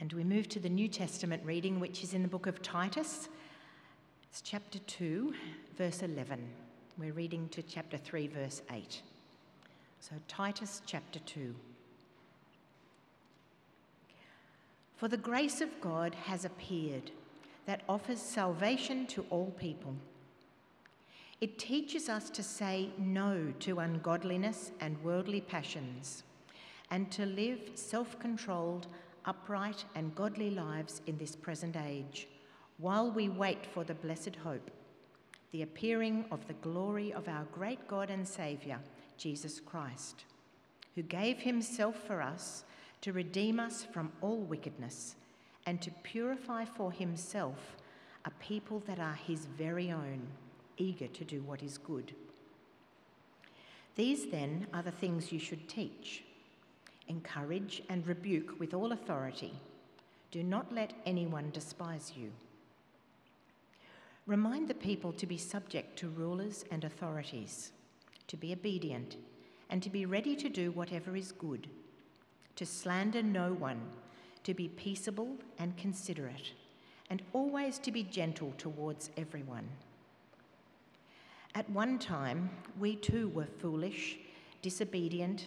And we move to the New Testament reading, which is in the book of Titus. It's chapter 2, verse 11. We're reading to chapter 3, verse 8. So, Titus chapter 2. For the grace of God has appeared that offers salvation to all people. It teaches us to say no to ungodliness and worldly passions, and to live self controlled, upright, and godly lives in this present age, while we wait for the blessed hope, the appearing of the glory of our great God and Saviour, Jesus Christ, who gave himself for us to redeem us from all wickedness and to purify for himself a people that are his very own, eager to do what is good. These then are the things you should teach encourage, and rebuke with all authority. Do not let anyone despise you. Remind the people to be subject to rulers and authorities, to be obedient, and to be ready to do whatever is good, to slander no one, to be peaceable and considerate, and always to be gentle towards everyone. At one time, we too were foolish, disobedient,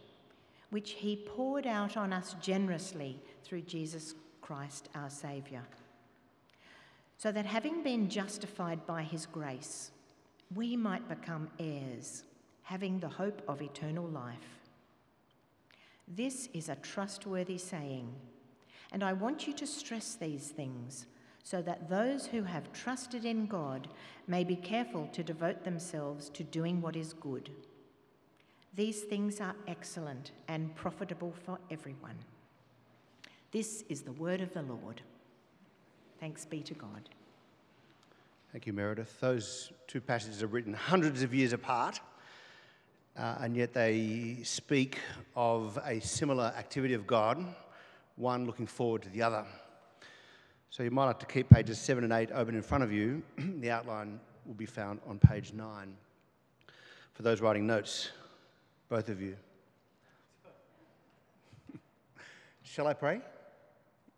which he poured out on us generously through Jesus Christ our Saviour. So that having been justified by his grace, we might become heirs, having the hope of eternal life. This is a trustworthy saying, and I want you to stress these things so that those who have trusted in God may be careful to devote themselves to doing what is good. These things are excellent and profitable for everyone. This is the word of the Lord. Thanks be to God. Thank you, Meredith. Those two passages are written hundreds of years apart, uh, and yet they speak of a similar activity of God, one looking forward to the other. So you might have to keep pages 7 and 8 open in front of you. the outline will be found on page 9. For those writing notes, both of you. Shall I pray?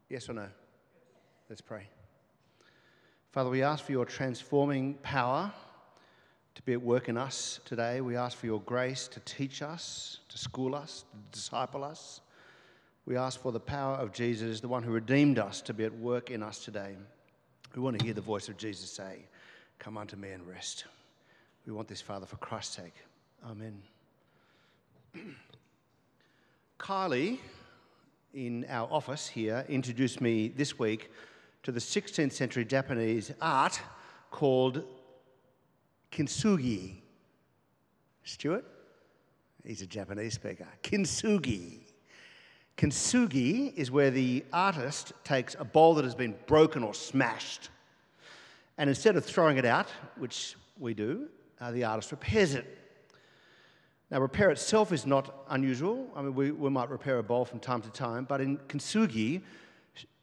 Yes or no? Let's pray. Father, we ask for your transforming power to be at work in us today. We ask for your grace to teach us, to school us, to disciple us. We ask for the power of Jesus, the one who redeemed us, to be at work in us today. We want to hear the voice of Jesus say, Come unto me and rest. We want this, Father, for Christ's sake. Amen. Kylie in our office here introduced me this week to the 16th century Japanese art called kintsugi. Stuart? He's a Japanese speaker. Kintsugi. Kintsugi is where the artist takes a bowl that has been broken or smashed, and instead of throwing it out, which we do, uh, the artist repairs it now, repair itself is not unusual. I mean, we, we might repair a bowl from time to time, but in kintsugi,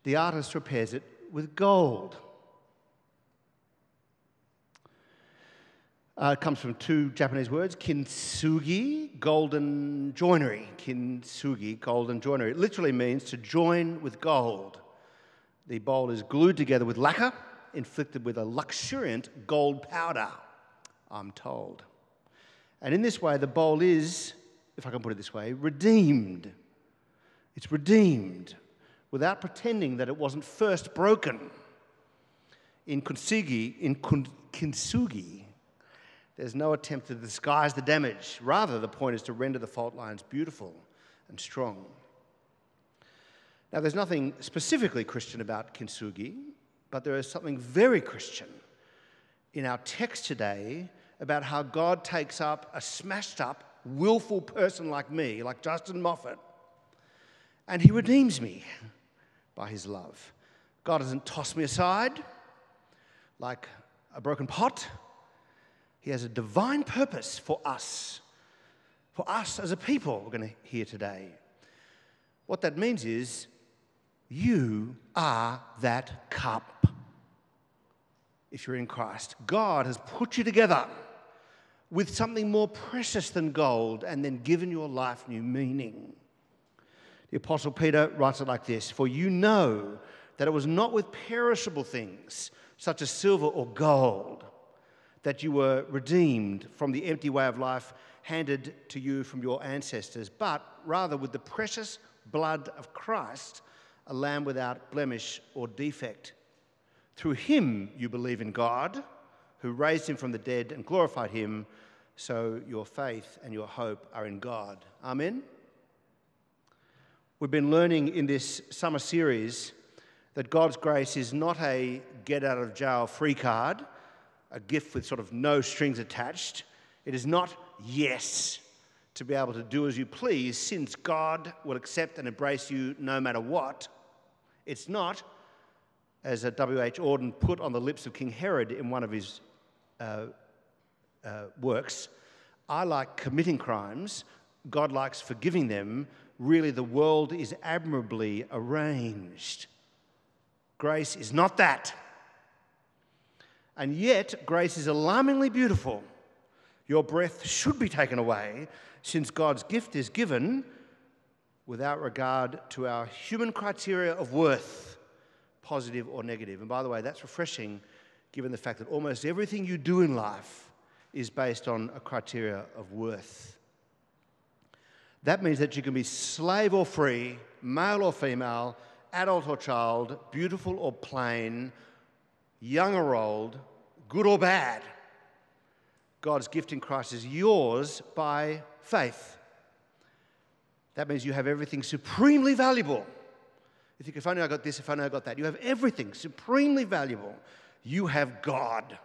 the artist repairs it with gold. Uh, it comes from two Japanese words, kintsugi, golden joinery. Kintsugi, golden joinery. It literally means to join with gold. The bowl is glued together with lacquer, inflicted with a luxuriant gold powder, I'm told. And in this way, the bowl is, if I can put it this way, redeemed. It's redeemed without pretending that it wasn't first broken. In kintsugi, in kintsugi, there's no attempt to disguise the damage. Rather, the point is to render the fault lines beautiful and strong. Now, there's nothing specifically Christian about kintsugi, but there is something very Christian in our text today about how God takes up a smashed up, willful person like me, like Justin Moffat, and he redeems me by his love. God doesn't toss me aside like a broken pot. He has a divine purpose for us, for us as a people, we're going to hear today. What that means is you are that cup if you're in Christ. God has put you together with something more precious than gold and then given your life new meaning. The Apostle Peter writes it like this For you know that it was not with perishable things, such as silver or gold, that you were redeemed from the empty way of life handed to you from your ancestors, but rather with the precious blood of Christ, a lamb without blemish or defect. Through him you believe in God, who raised him from the dead and glorified him, so your faith and your hope are in God. Amen. We've been learning in this summer series that God's grace is not a get out of jail free card, a gift with sort of no strings attached. It is not yes to be able to do as you please, since God will accept and embrace you no matter what. It's not, as W.H. Auden put on the lips of King Herod in one of his uh, uh, works, I like committing crimes, God likes forgiving them, really the world is admirably arranged. Grace is not that. And yet, grace is alarmingly beautiful. Your breath should be taken away since God's gift is given without regard to our human criteria of worth, positive or negative. And by the way, that's refreshing given the fact that almost everything you do in life is based on a criteria of worth. That means that you can be slave or free, male or female, adult or child, beautiful or plain, young or old, good or bad. God's gift in Christ is yours by faith. That means you have everything supremely valuable. You think, if only I got this, if only I got that. You have everything supremely valuable. You have God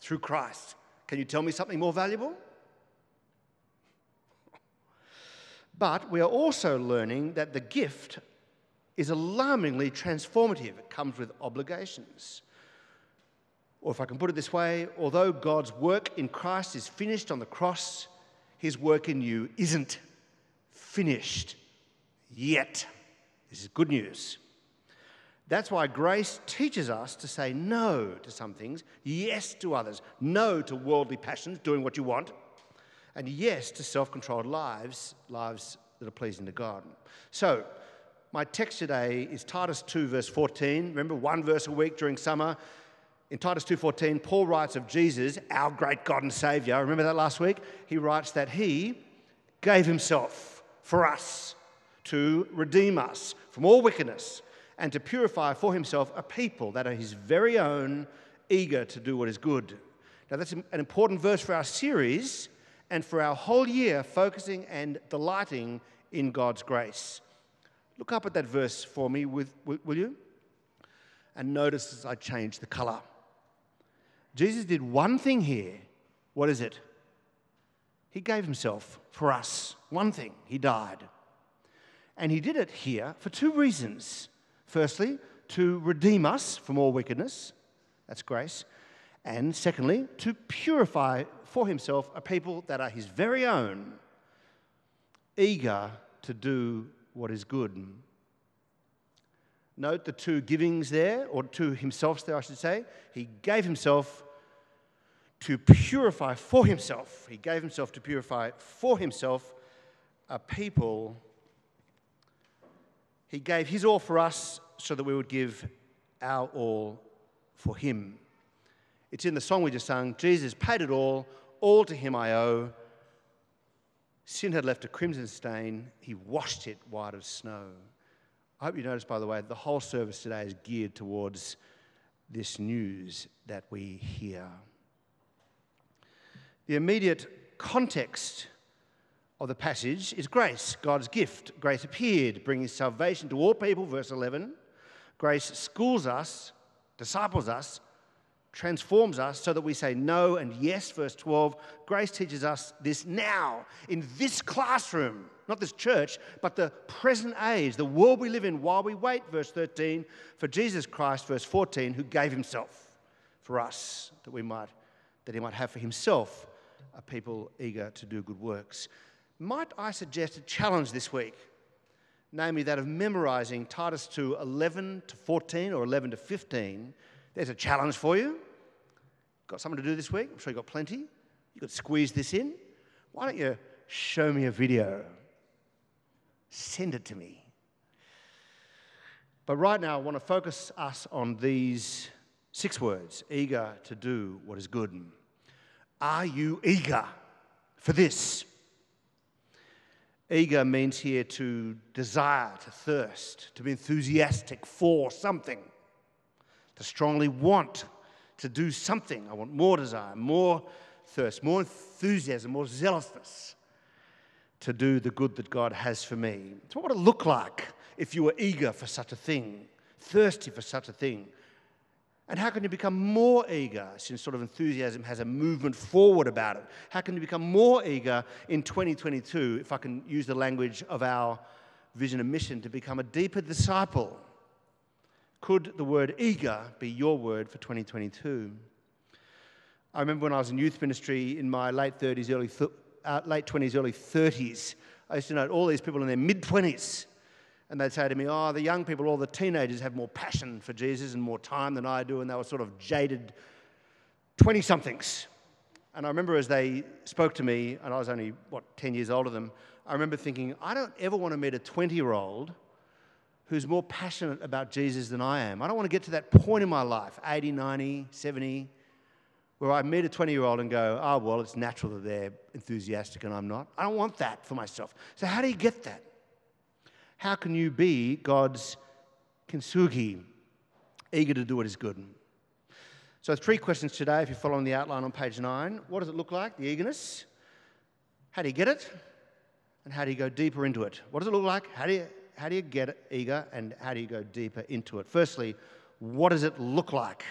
through Christ. Can you tell me something more valuable? But we are also learning that the gift is alarmingly transformative. It comes with obligations. Or if I can put it this way, although God's work in Christ is finished on the cross, his work in you isn't finished yet. This is good news. That's why grace teaches us to say no to some things, yes to others, no to worldly passions, doing what you want, and yes to self controlled lives, lives that are pleasing to God. So, my text today is Titus 2, verse 14. Remember, one verse a week during summer. In Titus 2:14, Paul writes of Jesus, our great God and Savior. Remember that last week? He writes that he gave himself for us to redeem us from all wickedness and to purify for himself a people that are his very own, eager to do what is good. Now, that's an important verse for our series and for our whole year, focusing and delighting in God's grace. Look up at that verse for me, with, will you? And notice as I change the color. Jesus did one thing here. What is it? He gave himself for us. One thing, he died. And he did it here for two reasons. Firstly, to redeem us from all wickedness, that's grace. And secondly, to purify for himself a people that are his very own, eager to do what is good. Note the two givings there, or to himself there, I should say. He gave himself to purify for himself. He gave himself to purify for himself a people. He gave his all for us so that we would give our all for him. It's in the song we just sung Jesus paid it all, all to him I owe. Sin had left a crimson stain, he washed it white as snow. I hope you notice, by the way, the whole service today is geared towards this news that we hear. The immediate context of the passage is grace, God's gift. Grace appeared, bringing salvation to all people, verse 11. Grace schools us, disciples us, transforms us so that we say no and yes, verse 12. Grace teaches us this now, in this classroom, not this church, but the present age, the world we live in while we wait, verse 13, for Jesus Christ, verse 14, who gave himself for us that we might, that he might have for himself a people eager to do good works. Might I suggest a challenge this week? Namely, that of memorizing Titus 2 11 to 14 or 11 to 15. There's a challenge for you. Got something to do this week? I'm sure you've got plenty. You could squeeze this in. Why don't you show me a video? Send it to me. But right now, I want to focus us on these six words eager to do what is good. Are you eager for this? Eager means here to desire, to thirst, to be enthusiastic for something, to strongly want to do something. I want more desire, more thirst, more enthusiasm, more zealousness to do the good that God has for me. So, what would it look like if you were eager for such a thing, thirsty for such a thing? And how can you become more eager since sort of enthusiasm has a movement forward about it? How can you become more eager in 2022, if I can use the language of our vision and mission, to become a deeper disciple? Could the word eager be your word for 2022? I remember when I was in youth ministry in my late 30s, early th- uh, late 20s, early 30s, I used to know all these people in their mid 20s and they'd say to me, Oh, the young people, all the teenagers have more passion for Jesus and more time than I do. And they were sort of jaded 20 somethings. And I remember as they spoke to me, and I was only, what, 10 years older than them, I remember thinking, I don't ever want to meet a 20 year old who's more passionate about Jesus than I am. I don't want to get to that point in my life, 80, 90, 70, where I meet a 20 year old and go, oh, well, it's natural that they're enthusiastic and I'm not. I don't want that for myself. So, how do you get that? How can you be God's kintsugi, eager to do what is good? So, three questions today, if you're following the outline on page nine. What does it look like, the eagerness? How do you get it? And how do you go deeper into it? What does it look like? How do you, how do you get eager? And how do you go deeper into it? Firstly, what does it look like?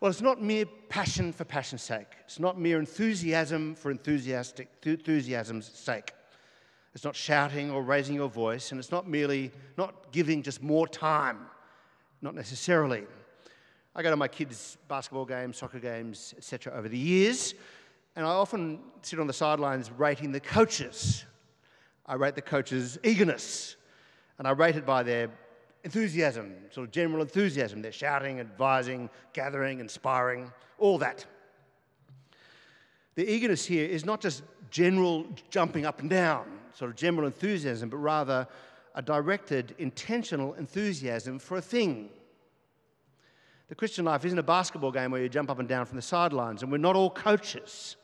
Well, it's not mere passion for passion's sake. It's not mere enthusiasm for enthusiastic, enthusiasm's sake. It's not shouting or raising your voice, and it's not merely not giving just more time, not necessarily. I go to my kids' basketball games, soccer games, etc. over the years, and I often sit on the sidelines rating the coaches. I rate the coaches' eagerness, and I rate it by their enthusiasm, sort of general enthusiasm. They're shouting, advising, gathering, inspiring, all that. The eagerness here is not just general jumping up and down, sort of general enthusiasm, but rather a directed, intentional enthusiasm for a thing. The Christian life isn't a basketball game where you jump up and down from the sidelines, and we're not all coaches,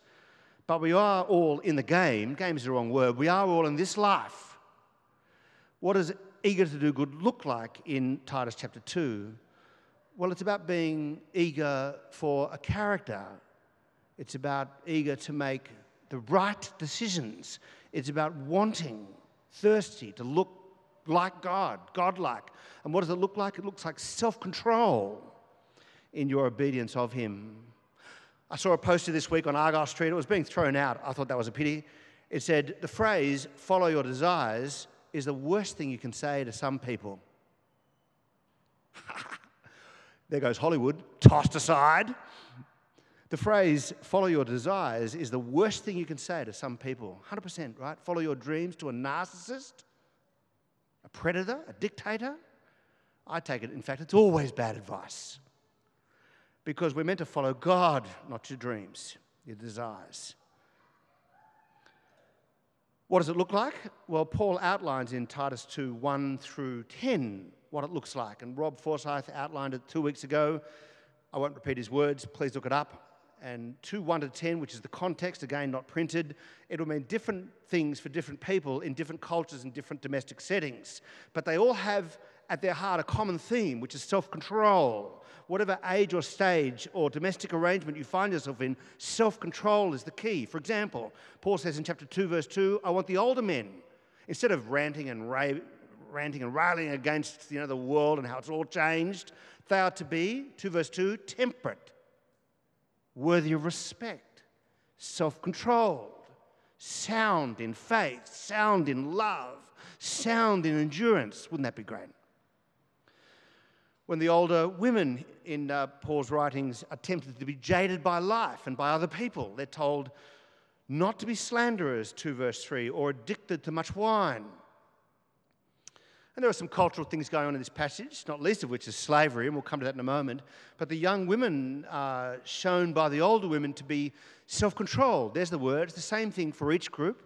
but we are all in the game. Game is the wrong word. We are all in this life. What does eager to do good look like in Titus chapter 2? Well, it's about being eager for a character, it's about eager to make the right decisions. It's about wanting, thirsty to look like God, God-like. And what does it look like? It looks like self-control in your obedience of Him. I saw a poster this week on Argyle Street. It was being thrown out. I thought that was a pity. It said, The phrase, follow your desires, is the worst thing you can say to some people. there goes Hollywood, tossed aside. The phrase, follow your desires, is the worst thing you can say to some people. 100%, right? Follow your dreams to a narcissist, a predator, a dictator. I take it, in fact, it's always bad advice. Because we're meant to follow God, not your dreams, your desires. What does it look like? Well, Paul outlines in Titus 2 1 through 10 what it looks like. And Rob Forsyth outlined it two weeks ago. I won't repeat his words, please look it up and 2 1 to 10, which is the context, again, not printed, it'll mean different things for different people in different cultures and different domestic settings. But they all have at their heart a common theme, which is self control. Whatever age or stage or domestic arrangement you find yourself in, self control is the key. For example, Paul says in chapter 2, verse 2, I want the older men, instead of ranting and ranting and railing against you know, the world and how it's all changed. They are to be, 2 verse 2, temperate, worthy of respect, self controlled, sound in faith, sound in love, sound in endurance. Wouldn't that be great? When the older women in uh, Paul's writings are tempted to be jaded by life and by other people, they're told not to be slanderers, 2 verse 3, or addicted to much wine. And there are some cultural things going on in this passage, not least of which is slavery, and we'll come to that in a moment. But the young women are shown by the older women to be self controlled. There's the word, it's the same thing for each group.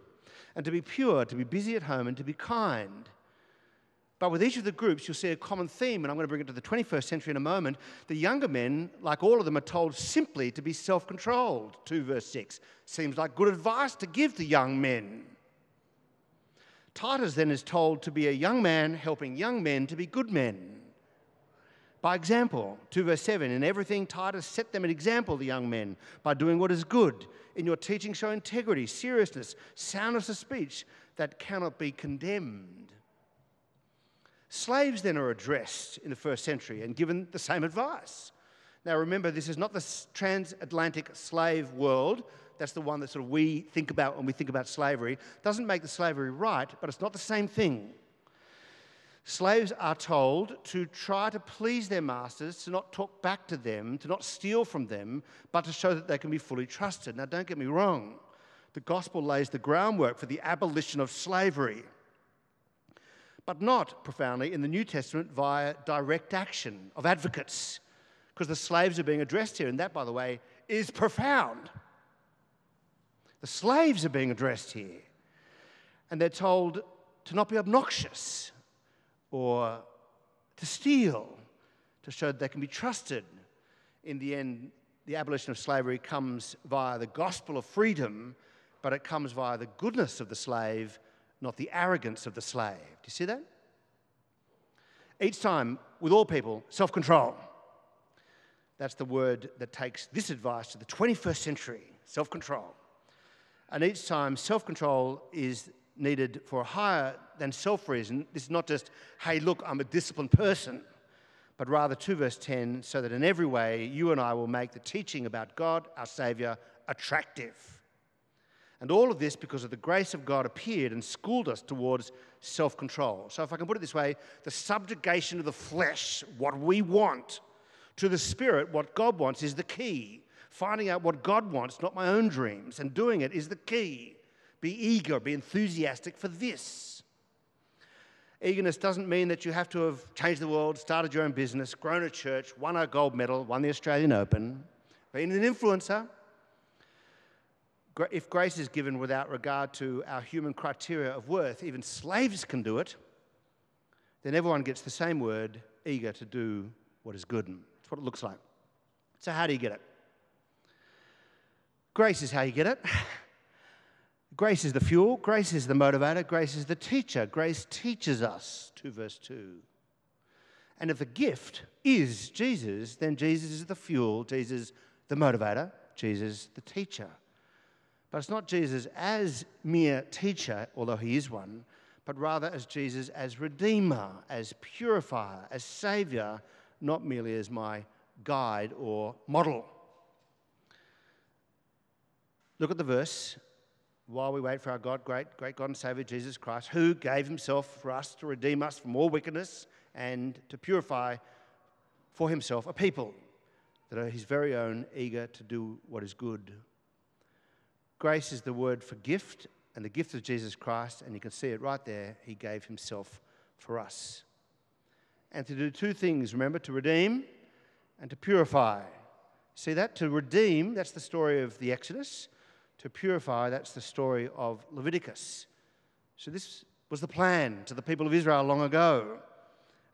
And to be pure, to be busy at home, and to be kind. But with each of the groups, you'll see a common theme, and I'm going to bring it to the 21st century in a moment. The younger men, like all of them, are told simply to be self controlled. 2 verse 6. Seems like good advice to give to young men. Titus then is told to be a young man helping young men to be good men. By example, 2 verse 7, in everything Titus set them an example, the young men, by doing what is good. In your teaching, show integrity, seriousness, soundness of speech that cannot be condemned. Slaves then are addressed in the first century and given the same advice. Now remember, this is not the transatlantic slave world that's the one that sort of we think about when we think about slavery. Doesn't make the slavery right, but it's not the same thing. Slaves are told to try to please their masters, to not talk back to them, to not steal from them, but to show that they can be fully trusted. Now, don't get me wrong, the gospel lays the groundwork for the abolition of slavery, but not profoundly in the New Testament via direct action of advocates, because the slaves are being addressed here, and that, by the way, is profound. The slaves are being addressed here. And they're told to not be obnoxious or to steal, to show that they can be trusted. In the end, the abolition of slavery comes via the gospel of freedom, but it comes via the goodness of the slave, not the arrogance of the slave. Do you see that? Each time, with all people, self control. That's the word that takes this advice to the 21st century self control. And each time, self control is needed for a higher than self reason. This is not just, hey, look, I'm a disciplined person, but rather 2 verse 10, so that in every way you and I will make the teaching about God, our Saviour, attractive. And all of this because of the grace of God appeared and schooled us towards self control. So, if I can put it this way, the subjugation of the flesh, what we want, to the spirit, what God wants, is the key. Finding out what God wants, not my own dreams, and doing it is the key. Be eager, be enthusiastic for this. Eagerness doesn't mean that you have to have changed the world, started your own business, grown a church, won a gold medal, won the Australian Open, been an influencer. If grace is given without regard to our human criteria of worth, even slaves can do it, then everyone gets the same word eager to do what is good. That's what it looks like. So, how do you get it? Grace is how you get it. Grace is the fuel, grace is the motivator, grace is the teacher. Grace teaches us, 2 verse 2. And if the gift is Jesus, then Jesus is the fuel, Jesus the motivator, Jesus the teacher. But it's not Jesus as mere teacher, although he is one, but rather as Jesus as redeemer, as purifier, as savior, not merely as my guide or model. Look at the verse. While we wait for our God, great, great God and Savior Jesus Christ, who gave himself for us to redeem us from all wickedness and to purify for himself a people that are his very own, eager to do what is good. Grace is the word for gift, and the gift of Jesus Christ, and you can see it right there. He gave himself for us. And to do two things remember, to redeem and to purify. See that? To redeem, that's the story of the Exodus to purify. That's the story of Leviticus. So, this was the plan to the people of Israel long ago.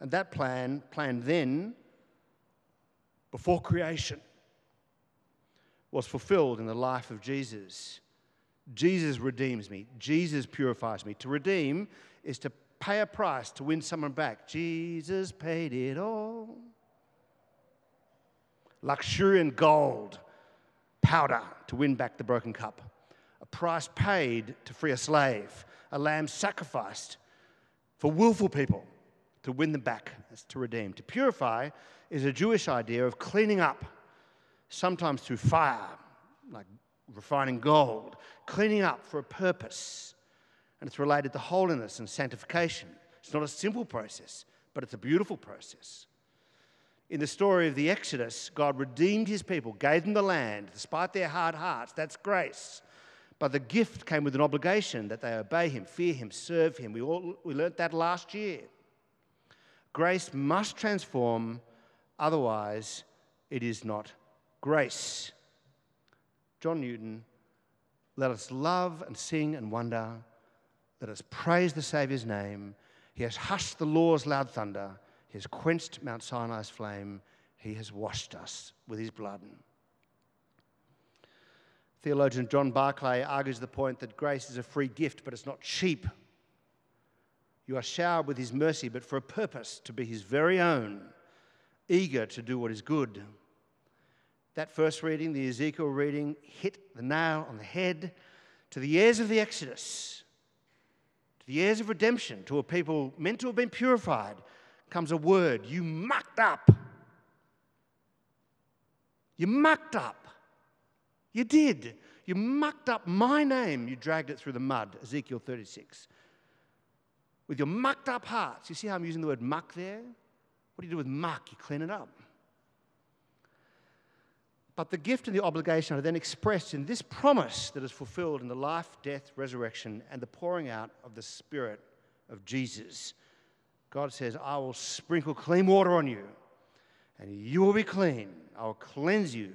And that plan, planned then, before creation, was fulfilled in the life of Jesus. Jesus redeems me, Jesus purifies me. To redeem is to pay a price to win someone back. Jesus paid it all. Luxuriant gold powder to win back the broken cup, a price paid to free a slave, a lamb sacrificed for willful people to win them back, as to redeem. To purify is a Jewish idea of cleaning up, sometimes through fire, like refining gold, cleaning up for a purpose. And it's related to holiness and sanctification. It's not a simple process, but it's a beautiful process. In the story of the Exodus, God redeemed his people, gave them the land despite their hard hearts. That's grace. But the gift came with an obligation that they obey him, fear him, serve him. We, all, we learnt that last year. Grace must transform, otherwise, it is not grace. John Newton, let us love and sing and wonder. Let us praise the Saviour's name. He has hushed the law's loud thunder. He has quenched Mount Sinai's flame. He has washed us with his blood. Theologian John Barclay argues the point that grace is a free gift, but it's not cheap. You are showered with his mercy, but for a purpose to be his very own, eager to do what is good. That first reading, the Ezekiel reading, hit the nail on the head to the heirs of the Exodus, to the heirs of redemption, to a people meant to have been purified, comes a word you mucked up. You mucked up. You did. You mucked up my name. You dragged it through the mud, Ezekiel 36. With your mucked up hearts. You see how I'm using the word muck there? What do you do with muck? You clean it up. But the gift and the obligation are then expressed in this promise that is fulfilled in the life, death, resurrection, and the pouring out of the Spirit of Jesus. God says, I will sprinkle clean water on you, and you will be clean. I will cleanse you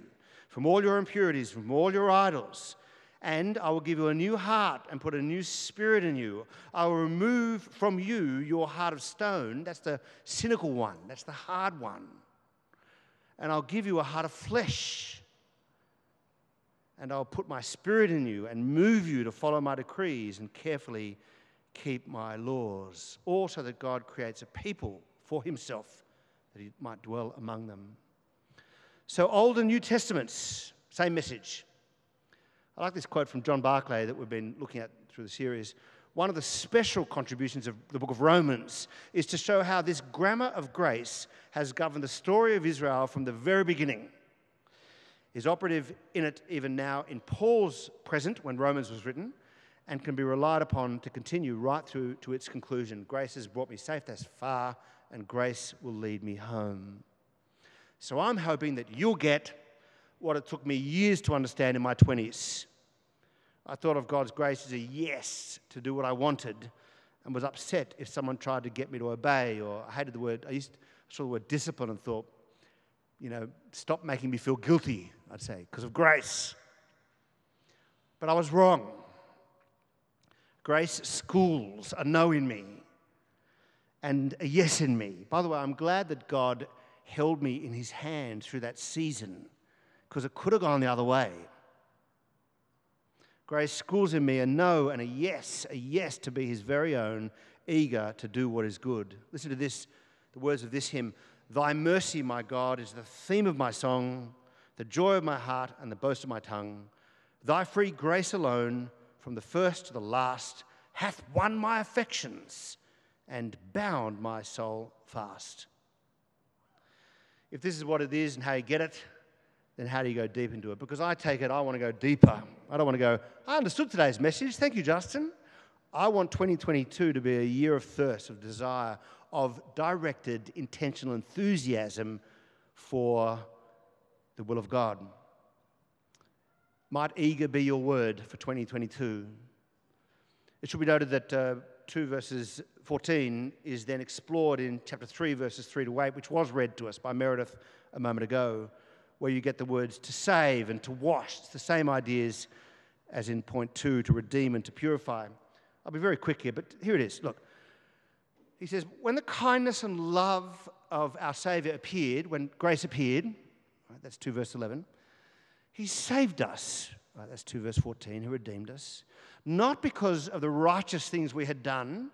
from all your impurities, from all your idols. And I will give you a new heart and put a new spirit in you. I will remove from you your heart of stone. That's the cynical one, that's the hard one and I'll give you a heart of flesh. And I'll put my spirit in you and move you to follow my decrees and carefully keep my laws. Also, that God creates a people for himself that he might dwell among them. So, Old and New Testaments, same message. I like this quote from John Barclay that we've been looking at through the series one of the special contributions of the book of Romans is to show how this grammar of grace has governed the story of Israel from the very beginning. Is operative in it even now in Paul's present when Romans was written and can be relied upon to continue right through to its conclusion. Grace has brought me safe thus far, and grace will lead me home. So I'm hoping that you'll get what it took me years to understand in my 20s I thought of God's grace as a yes to do what I wanted and was upset if someone tried to get me to obey, or I hated the word, I used to, saw the word discipline and thought, you know, stop making me feel guilty, I'd say, because of grace. But I was wrong. Grace schools a no in me and a yes in me. By the way, I'm glad that God held me in his hand through that season because it could have gone the other way. Grace schools in me a no and a yes, a yes to be his very own, eager to do what is good. Listen to this, the words of this hymn Thy mercy, my God, is the theme of my song, the joy of my heart and the boast of my tongue. Thy free grace alone, from the first to the last, hath won my affections and bound my soul fast. If this is what it is and how you get it, then how do you go deep into it? Because I take it, I want to go deeper. I don't want to go, I understood today's message. Thank you, Justin. I want 2022 to be a year of thirst, of desire, of directed, intentional enthusiasm for the will of God. Might eager be your word for 2022. It should be noted that uh, 2 verses 14 is then explored in chapter 3, verses 3 to 8, which was read to us by Meredith a moment ago where you get the words to save and to wash. It's the same ideas as in point two to redeem and to purify. I'll be very quick here, but here it is. Look, he says, When the kindness and love of our Savior appeared, when grace appeared, right, that's 2 verse 11, he saved us. Right, that's 2 verse 14, who redeemed us. Not because of the righteous things we had done.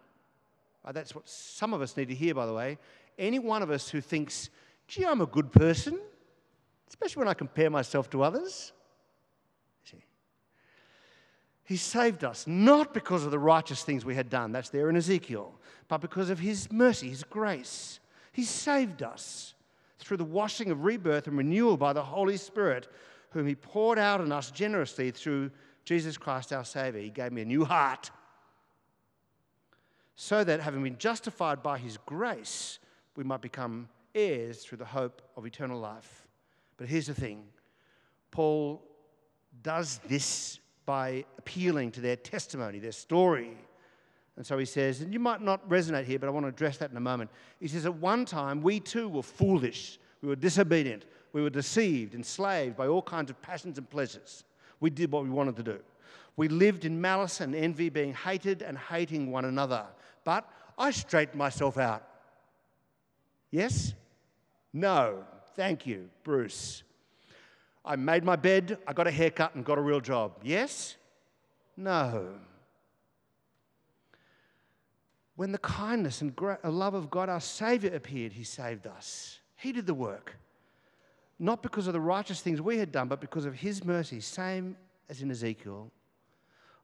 Right, that's what some of us need to hear, by the way. Any one of us who thinks, gee, I'm a good person, especially when I compare myself to others. See, he saved us not because of the righteous things we had done, that's there in Ezekiel, but because of His mercy, His grace. He saved us through the washing of rebirth and renewal by the Holy Spirit, whom he poured out on us generously through Jesus Christ our Savior. He gave me a new heart, so that having been justified by his grace, we might become heirs through the hope of eternal life. But here's the thing Paul does this by appealing to their testimony, their story. And so he says, and you might not resonate here, but I want to address that in a moment. He says, At one time, we too were foolish, we were disobedient, we were deceived, enslaved by all kinds of passions and pleasures. We did what we wanted to do. We lived in malice and envy, being hated and hating one another. But I straightened myself out. Yes? No. Thank you, Bruce. I made my bed, I got a haircut, and got a real job. Yes? No. When the kindness and love of God, our Savior, appeared, He saved us. He did the work. Not because of the righteous things we had done, but because of His mercy, same as in Ezekiel.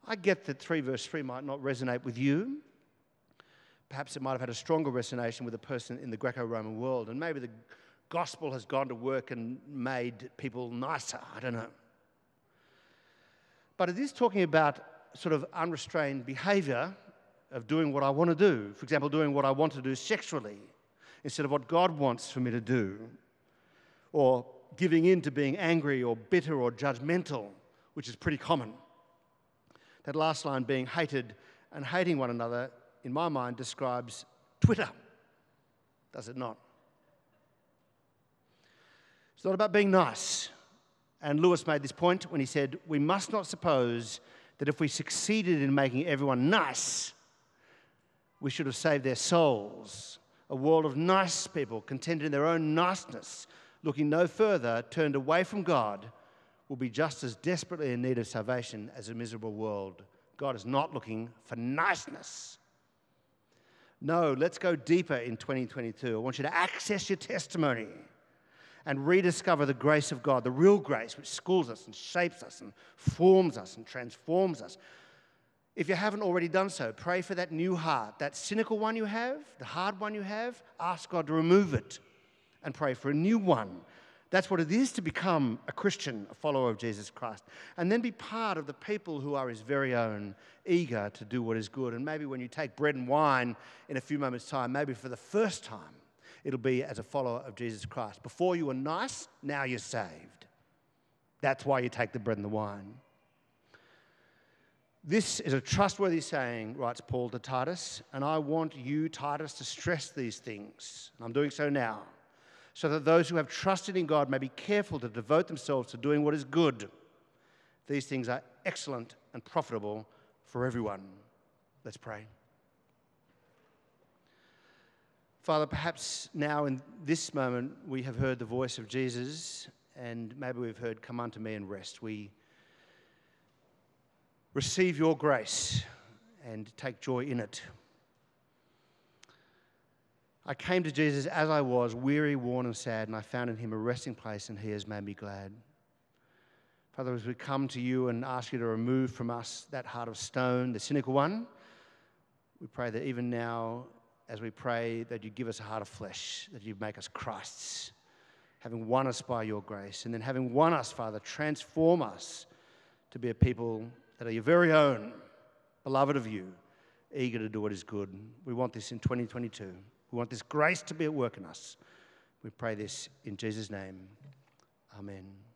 I get that 3 verse 3 might not resonate with you. Perhaps it might have had a stronger resonation with a person in the Greco Roman world, and maybe the gospel has gone to work and made people nicer. I don't know. But it is talking about sort of unrestrained behavior of doing what I want to do. For example, doing what I want to do sexually instead of what God wants for me to do. Or giving in to being angry or bitter or judgmental, which is pretty common. That last line, being hated and hating one another, in my mind, describes Twitter, does it not? It's not about being nice. And Lewis made this point when he said, We must not suppose that if we succeeded in making everyone nice, we should have saved their souls. A world of nice people, contented in their own niceness, looking no further, turned away from God, will be just as desperately in need of salvation as a miserable world. God is not looking for niceness. No, let's go deeper in 2022. I want you to access your testimony and rediscover the grace of God, the real grace which schools us and shapes us and forms us and transforms us. If you haven't already done so, pray for that new heart, that cynical one you have, the hard one you have. Ask God to remove it and pray for a new one. That's what it is to become a Christian, a follower of Jesus Christ. And then be part of the people who are his very own, eager to do what is good. And maybe when you take bread and wine in a few moments' time, maybe for the first time, it'll be as a follower of Jesus Christ. Before you were nice, now you're saved. That's why you take the bread and the wine. This is a trustworthy saying, writes Paul to Titus, and I want you, Titus, to stress these things. And I'm doing so now, so that those who have trusted in God may be careful to devote themselves to doing what is good. These things are excellent and profitable for everyone. Let's pray. Father, perhaps now in this moment we have heard the voice of Jesus and maybe we've heard, Come unto me and rest. We receive your grace and take joy in it. I came to Jesus as I was, weary, worn, and sad, and I found in him a resting place, and he has made me glad. Father, as we come to you and ask you to remove from us that heart of stone, the cynical one, we pray that even now as we pray that you give us a heart of flesh, that you make us Christ's, having won us by your grace. And then having won us, Father, transform us to be a people that are your very own, beloved of you, eager to do what is good. We want this in 2022. We want this grace to be at work in us. We pray this in Jesus' name. Amen.